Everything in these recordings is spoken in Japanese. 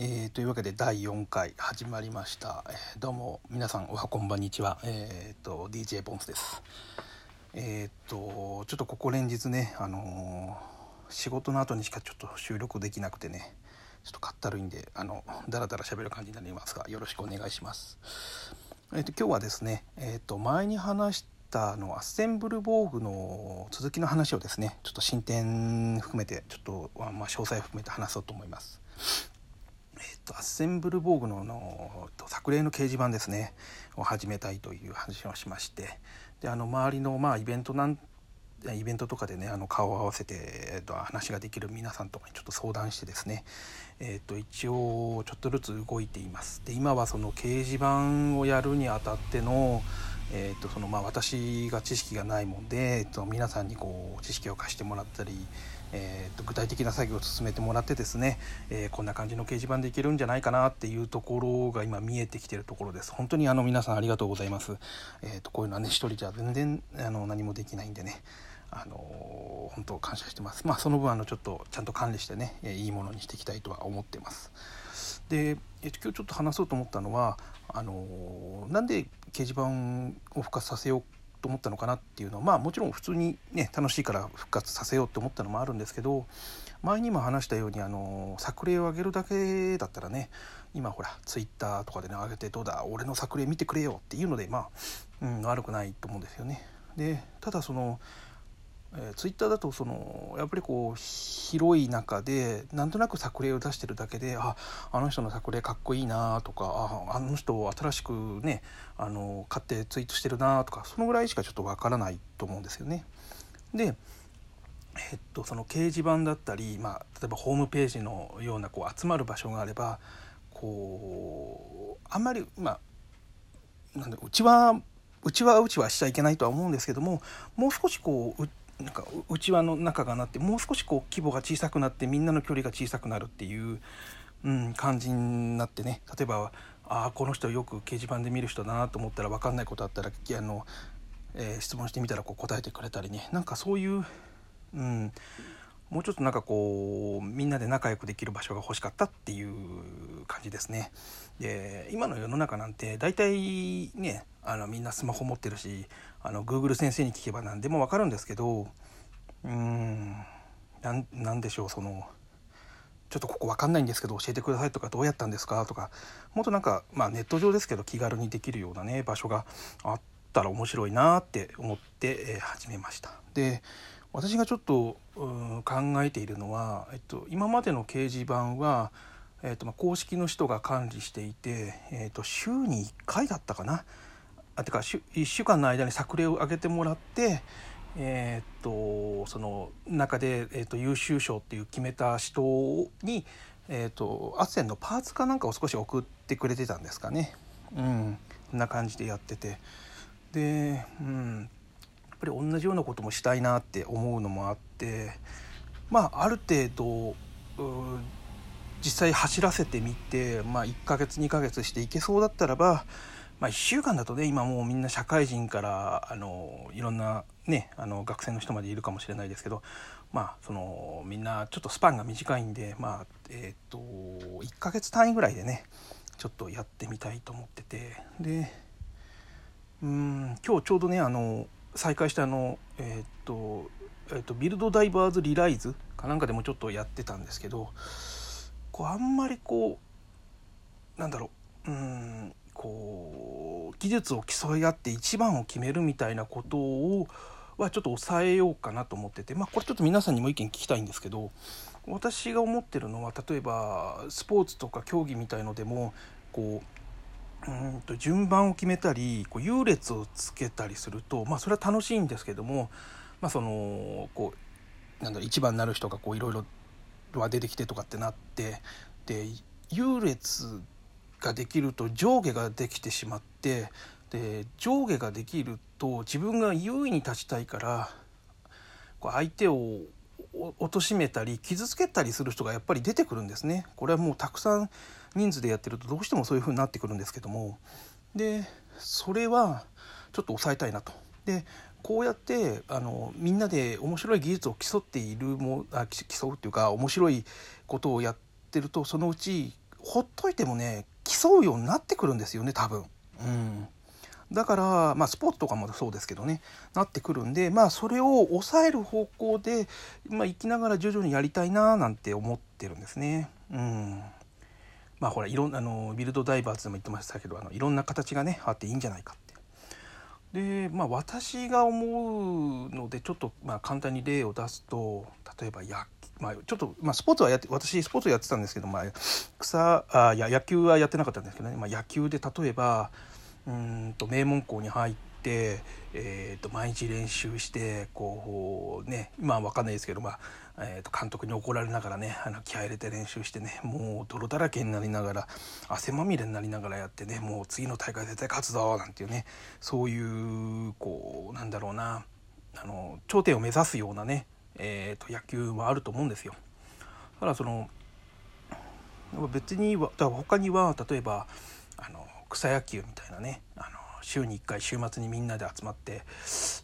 えー、というわけで第4回始まりました、えーどうも皆さんおはこんばんにちは。えっ、と DJ ボンスです。えっ、とちょっとここ連日ねあのー仕事の後にしかちょっと収録できなくてねちょっとかったるいんであのだらだら喋る感じになりますがよろしくお願いします。えー、と今日はですねえっ、と前に話したあのアッセンブルボーグの続きの話をですねちょっと進展含めてちょっとまあ詳細含めて話そうと思います。えっと、アッセンブルボーグののえっと作例の掲示板ですね。を始めたいという話をしまして。であの周りのまあイベントなんイベントとかでねあの顔を合わせて、えっと、話ができる皆さんとかにちょっと相談してですね、えっと、一応ちょっとずつ動いています。で今はその掲示板をやるにあたってのえーとそのまあ、私が知識がないもんで、えーと皆さんにこう知識を貸してもらったり、えーと具体的な作業を進めてもらってですね、えーこんな感じの掲示板でいけるんじゃないかなっていうところが今見えてきてるところです。本当にあの皆さんありがとうございます、えー、とこういうのはね一人じゃ全然あの何もできないんでね。あのー本当感謝してます。まあその分あのちょっとちゃんと管理してねえーいいものにしていきたいとは思ってます。で、えっと今日ちょっと話そうと思ったのはあのなんで掲示板を復活させようと思ったのかなっていうのはまあもちろん普通にね楽しいから復活させようって思ったのもあるんですけど前にも話したようにあの作例を上げるだけだったらね今ほらツイッターとかでね上げてどうだ俺の作例見てくれよっていうのでまあ、うん、悪くないと思うんですよね。でただそのえー、ツイッターだとそのやっぱりこう広い中でなんとなく作例を出してるだけでああの人の作例かっこいいなとかああの人新しくねあの買ってツイートしてるなとかそのぐらいしかちょっとわからないと思うんですよね。でえっと、その掲示板だったり、まあ、例えばホームページのようなこう集まる場所があればこうあんまりまあなんだうちはうちはうちはしちゃいけないとは思うんですけどももう少しこううなんかう内輪の中がなってもう少しこう規模が小さくなってみんなの距離が小さくなるっていう、うん、感じになってね例えばああこの人よく掲示板で見る人だなと思ったら分かんないことあったらあの、えー質問してみたらこう答えてくれたりねなんかそういう、うん、もうちょっとなんかこうみんなで仲良くできる場所が欲しかったっていう感じですね。で今の世の中なんて大体ねあのみんなスマホ持ってるしあの Google 先生に聞けば何でも分かるんですけどうーんなんなんでしょうそのちょっとここ分かんないんですけど教えてくださいとかどうやったんですか？とかもっとなんか、まあ、ネット上ですけど気軽にできるようなね場所があったら面白いなって思って、えー始めました。で私がちょっと考えているのは、えっと、今までの掲示板は、えっとまあ、公式の人が管理していて、えっと、週に1回だったかな？あてか1週間の間に作例を上げてもらって、えっとその中で、えっと優秀賞っていう決めた人に、えっとアセンのパーツかなんかを少し送ってくれてたんですかね。うん、こんな感じでやってて。で、うん、やっぱり同じようなこともしたいなって思うのもあってまあある程度実際走らせてみて、まあ、1ヶ月2ヶ月していけそうだったらば、まあ、1週間だとね今もうみんな社会人からあのいろんな、ね、あの学生の人までいるかもしれないですけど、まあ、そのみんなちょっとスパンが短いんで、まあえー、と1ヶ月単位ぐらいでねちょっとやってみたいと思っててでうん今日ちょうどねあの再開したあのえっ、と,、えー、とビルドダイバーズリライズかなんかでもちょっとやってたんですけどこうあんまりこうなんだろううんこう技術を競い合って一番を決めるみたいなことをはちょっと抑えようかなと思っててまあこれちょっと皆さんにも意見聞きたいんですけど私が思ってるのは例えばスポーツとか競技みたいのでもこううんと順番を決めたりこう優劣をつけたりするとまあそれは楽しいんですけどもまあそのこうなんだろう一番になる人がこういろいろ出てきてとかってなってで優劣ができると上下ができてしまってで上下ができると自分が優位に立ちたいからこう相手をお貶めたり傷つけたりする人がやっぱり出てくるんですね。これはもうたくさん人数でやってるとどうしてもそういう風になってくるんですけどもでそれはちょっと抑えたいなと。でこうやってあのみんなで面白い技術を競っているもあ競うっていうか面白いことをやってるとそのうちほっといてもね競うようになってくるんですよね多分。うんだから、まあ、スポーツとかもそうですけどねなってくるんで、まあ、それを抑える方向で、まあ、生きながら徐々にやりたいななんて思ってるんですね。うんまあほらいろんあのビルドダイバーズでも言ってましたけどあのいろんな形がねあっていいんじゃないかって。でまあ私が思うのでちょっとまあ簡単に例を出すと例えば野まあ、ちょっと、まあ、スポーツはやって私スポーツやってたんですけど、まあ、草あや野球はやってなかったんですけどね、まあ、野球で例えばうんと名門校に入って、えー、と毎日練習してこうね今は分かんないですけど、まあえー、と監督に怒られながらねあの気合入れて練習してねもう泥だらけになりながら汗まみれになりながらやってねもう次の大会絶対勝つぞなんていうねそういうこうなんだろうなあの頂点を目指すようなね、えー、と野球もあると思うんですよ。ただその別にだから他には例えばあの草野球みたいなねあの週に1回週末にみんなで集まって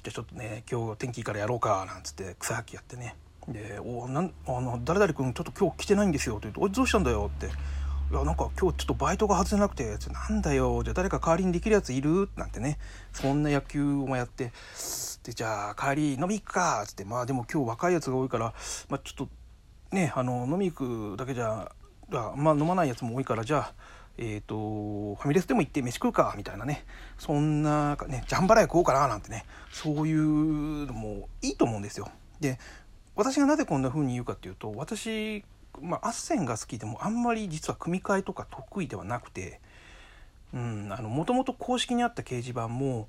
じゃあちょっとね今日天気いいからやろうかなんつって草野球やってねで「おなんあの誰々君ちょっと今日来てないんですよ」って言うと「おいどうしたんだよ」って「いやなんか今日ちょっとバイトが外せなくて」なんだよじゃあ誰か代わりにできるやついる?」なんてね。そんな野球もやって。でじゃあ帰り飲み行くか。っつってまあでも今日若いやつが多いから、まあ、ちょっとねあの飲み行くだけじゃまあ飲まないやつも多いからじゃあえーと、ファミレスでも行って飯食うか。みたいなね。そんなねジャンバラヤ食おうかななんてね。そういうのもいいと思うんですよ。で私がなぜこんな風に言うかっていうと私、まあ、アッセンが好きでもあんまり実は組み替えとか得意ではなくてもともと公式にあった掲示板も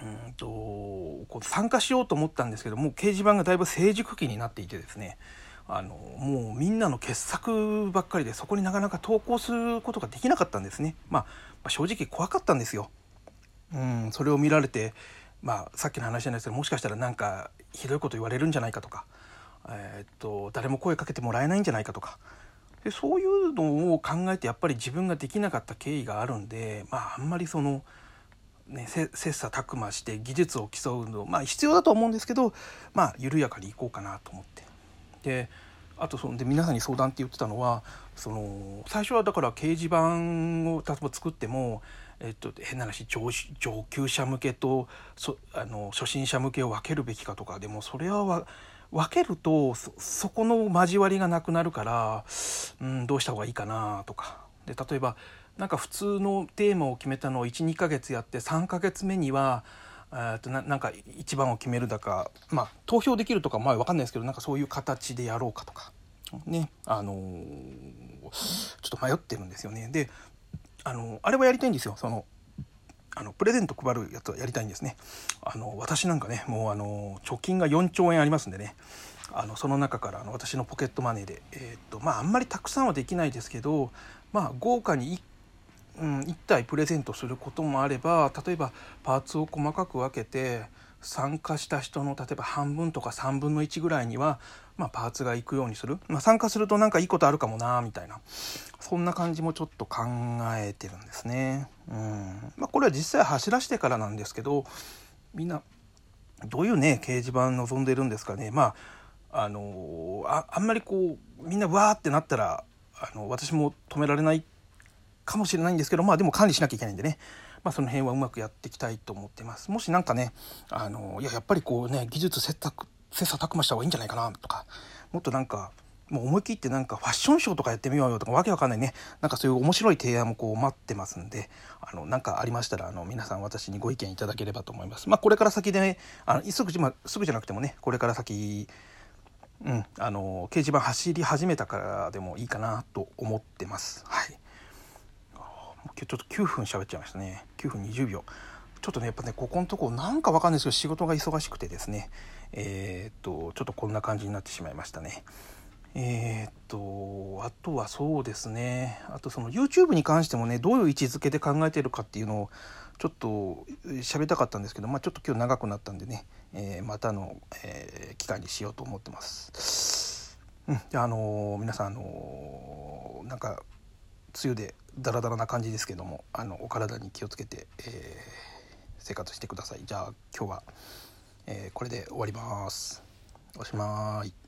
うんとこう参加しようと思ったんですけどもう掲示板がだいぶ成熟期になっていてですねあのもうみんなの傑作ばっかりでそこになかなか投稿することができなかったんですね。まあ、まあ、正直怖かったんですよ。うん、それを見られて、まあ、さっきの話じゃないですけどもしかしたらなんかひどいこと言われるんじゃないかとか、えー、っと誰も声かけてもらえないんじゃないかとかでそういうのを考えてやっぱり自分ができなかった経緯があるんで、まあ、あんまりその。ね、切磋琢磨して技術を競うのまあ必要だと思うんですけどまあ緩やかにいこうかなと思ってであとそので皆さんに相談って言ってたのはその最初はだから掲示板を例えば作っても、えっと、変な話上上級者向けとそあの初心者向けを分けるべきかとかでもそれは分けるとそこの交わりがなくなるから、うん、どうした方がいいかなとか。で例えばなんか普通のテーマを決めたのを12ヶ月やって3ヶ月目にはえとななんか一番を決めるだかまあ投票できるとかまあ分かんないですけどなんかそういう形でやろうかとか。ねあのー、ちょっと迷ってるんですよね。であのあれはやりたいんですよ。そのあのプレゼント配るやつはやりたいんですね。あの私なんかねもうあの貯金が4兆円ありますんでね。あのその中からあの私のポケットマネーでえー、っとまああんまりたくさんはできないですけどまあ豪華に1うん、1体プレゼントすることもあれば例えばパーツを細かく分けて参加した人の例えば半分とか3分の1ぐらいには、まあ、パーツがいくようにする、まあ、参加するとなんかいいことあるかもなみたいなそんな感じもちょっと考えてるんですね。うんまあ、これは実際走らせてからなんですけどみんなどういうね掲示板望んでるんですかね。まああのああんまりこうみんなわーってなったらあの私も止められないかもしれないんですけどまあでも管理しなきゃいけないんでね、まあ、その辺はうまくやっていきたいと思ってますもし何かねあのいややっぱりこうね技術切磋琢磨した方がいいんじゃないかなとかもっとなんかもう思い切ってなんかファッションショーとかやってみようよとかわけわかんないねなんかそういう面白い提案もこう待ってますんであのなんかありましたらあの皆さん私にご意見いただければと思いますまあこれから先でねあのすぐ,、ま、すぐじゃなくてもねこれから先うん、あの掲示板走り始めたからでもいいかなと思ってます。はい。ちょっと9分喋っちゃいましたね。9分20秒。ちょっとねやっぱねここのとこなんかわかんないですけど仕事が忙しくてですね。えー、っとちょっとこんな感じになってしまいましたね。えー、っとあとはそうですね。あとその YouTube に関してもねどういう位置づけで考えてるかっていうのをちょっと喋りたかったんですけど、まあ、ちょっと今日長くなったんでね、えー、またの、えー、機会にしようと思ってます。うん、あのー、皆さんあのなんか梅雨でダラダラな感じですけどもあのお体に気をつけて、えー、生活してください。じゃあ今日は、えー、これで終わります。おしまい。